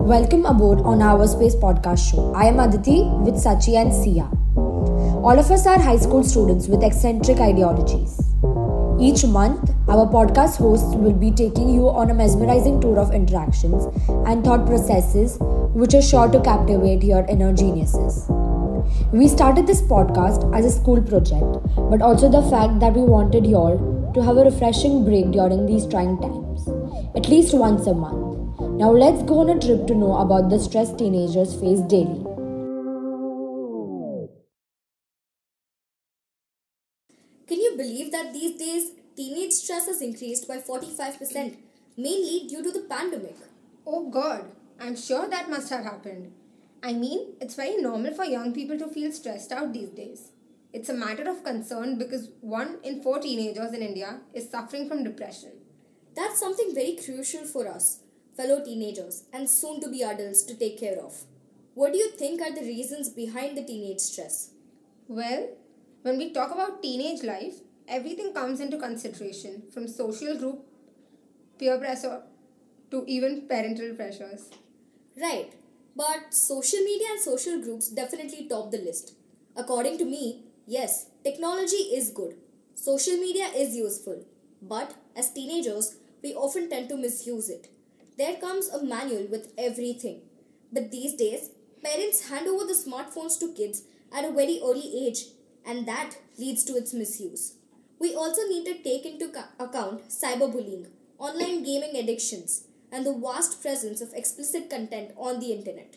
Welcome aboard on our Space podcast show. I am Aditi with Sachi and Sia. All of us are high school students with eccentric ideologies. Each month, our podcast hosts will be taking you on a mesmerizing tour of interactions and thought processes which are sure to captivate your inner geniuses. We started this podcast as a school project, but also the fact that we wanted y'all to have a refreshing break during these trying times, at least once a month. Now let's go on a trip to know about the stress teenagers face daily. Can you believe that these days teenage stress has increased by 45%, mainly due to the pandemic? Oh god, I'm sure that must have happened. I mean, it's very normal for young people to feel stressed out these days. It's a matter of concern because one in four teenagers in India is suffering from depression. That's something very crucial for us, fellow teenagers, and soon to be adults to take care of. What do you think are the reasons behind the teenage stress? Well, when we talk about teenage life, everything comes into consideration from social group, peer pressure, to even parental pressures. Right, but social media and social groups definitely top the list. According to me, yes, technology is good. Social media is useful. But as teenagers, we often tend to misuse it. There comes a manual with everything. But these days, parents hand over the smartphones to kids at a very early age, and that leads to its misuse. We also need to take into account cyberbullying, online gaming addictions, and the vast presence of explicit content on the internet.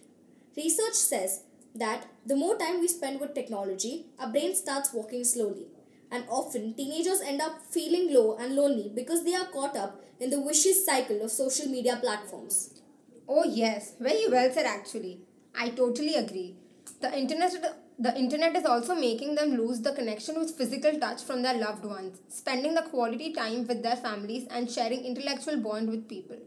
Research says that the more time we spend with technology, our brain starts working slowly. And often, teenagers end up feeling low and lonely because they are caught up in the vicious cycle of social media platforms. Oh, yes, very well said actually. I totally agree. The internet, the internet is also making them lose the connection with physical touch from their loved ones, spending the quality time with their families, and sharing intellectual bond with people.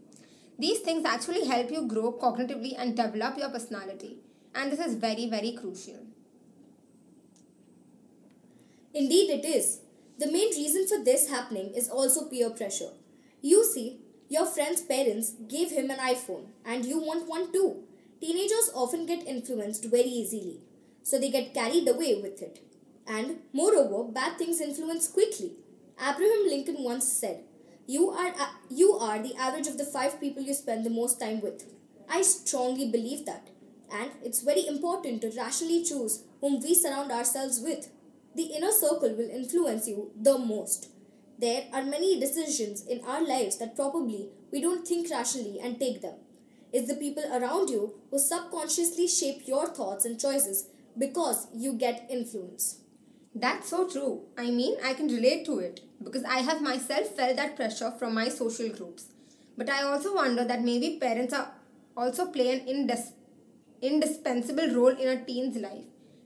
These things actually help you grow cognitively and develop your personality. And this is very, very crucial. Indeed, it is. The main reason for this happening is also peer pressure. You see, your friend's parents gave him an iPhone and you want one too. Teenagers often get influenced very easily, so they get carried away with it. And moreover, bad things influence quickly. Abraham Lincoln once said, you are, uh, you are the average of the five people you spend the most time with. I strongly believe that. And it's very important to rationally choose whom we surround ourselves with. The inner circle will influence you the most. There are many decisions in our lives that probably we don't think rationally and take them. It's the people around you who subconsciously shape your thoughts and choices because you get influence. That's so true. I mean, I can relate to it because I have myself felt that pressure from my social groups. But I also wonder that maybe parents are also play an indis- indispensable role in a teen's life.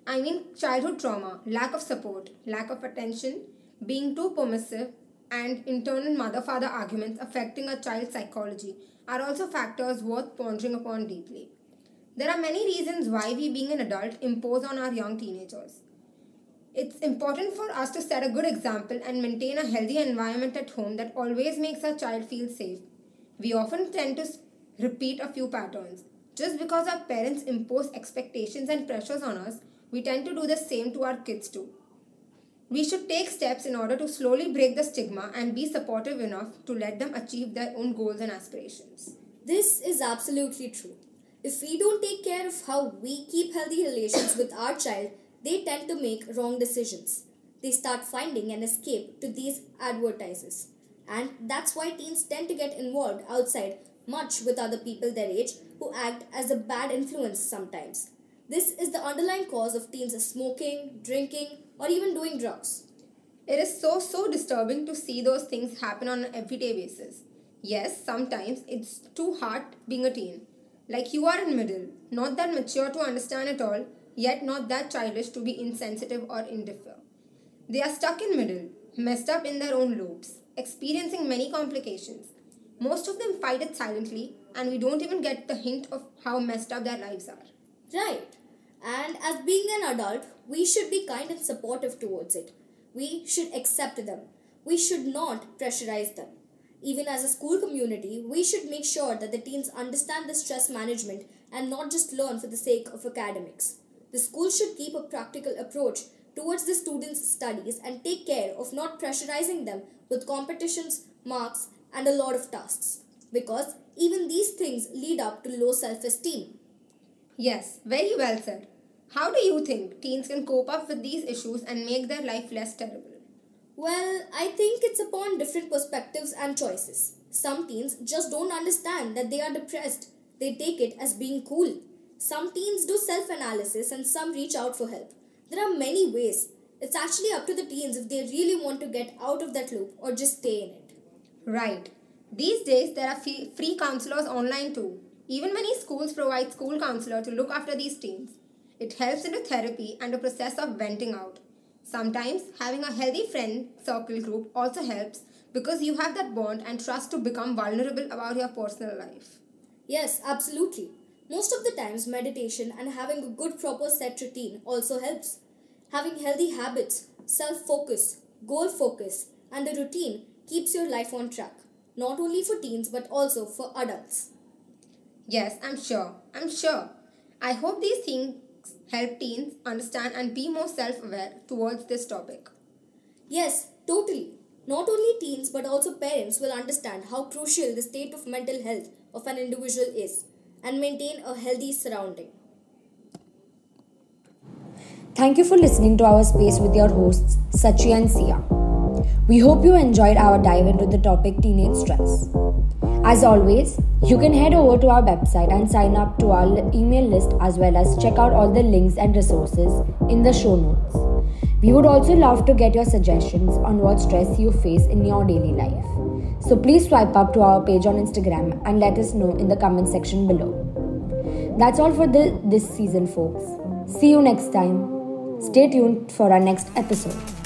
I mean, childhood trauma, lack of support, lack of attention, being too permissive, and internal mother father arguments affecting a child's psychology are also factors worth pondering upon deeply. There are many reasons why we, being an adult, impose on our young teenagers. It's important for us to set a good example and maintain a healthy environment at home that always makes our child feel safe. We often tend to repeat a few patterns. Just because our parents impose expectations and pressures on us, we tend to do the same to our kids too. We should take steps in order to slowly break the stigma and be supportive enough to let them achieve their own goals and aspirations. This is absolutely true. If we don't take care of how we keep healthy relations with our child, they tend to make wrong decisions. They start finding an escape to these advertises. And that's why teens tend to get involved outside much with other people their age who act as a bad influence sometimes. This is the underlying cause of teens smoking, drinking, or even doing drugs. It is so, so disturbing to see those things happen on an everyday basis. Yes, sometimes it's too hard being a teen. Like you are in middle, not that mature to understand it all, yet not that childish to be insensitive or indifferent. They are stuck in middle, messed up in their own loops, experiencing many complications. Most of them fight it silently, and we don't even get the hint of how messed up their lives are. Right. And as being an adult, we should be kind and supportive towards it. We should accept them. We should not pressurize them. Even as a school community, we should make sure that the teens understand the stress management and not just learn for the sake of academics. The school should keep a practical approach towards the students' studies and take care of not pressurizing them with competitions, marks, and a lot of tasks. Because even these things lead up to low self esteem. Yes, very well said. How do you think teens can cope up with these issues and make their life less terrible? Well, I think it's upon different perspectives and choices. Some teens just don't understand that they are depressed, they take it as being cool. Some teens do self analysis and some reach out for help. There are many ways. It's actually up to the teens if they really want to get out of that loop or just stay in it. Right. These days, there are free counselors online too. Even many schools provide school counselor to look after these teens. It helps in the therapy and a process of venting out. Sometimes having a healthy friend circle group also helps because you have that bond and trust to become vulnerable about your personal life. Yes, absolutely. Most of the times, meditation and having a good proper set routine also helps. Having healthy habits, self focus, goal focus, and a routine keeps your life on track, not only for teens but also for adults. Yes, I'm sure. I'm sure. I hope these things help teens understand and be more self aware towards this topic. Yes, totally. Not only teens but also parents will understand how crucial the state of mental health of an individual is and maintain a healthy surrounding. Thank you for listening to our space with your hosts, Sachi and Sia. We hope you enjoyed our dive into the topic teenage stress. As always, you can head over to our website and sign up to our email list as well as check out all the links and resources in the show notes. We would also love to get your suggestions on what stress you face in your daily life. So please swipe up to our page on Instagram and let us know in the comment section below. That's all for the, this season, folks. See you next time. Stay tuned for our next episode.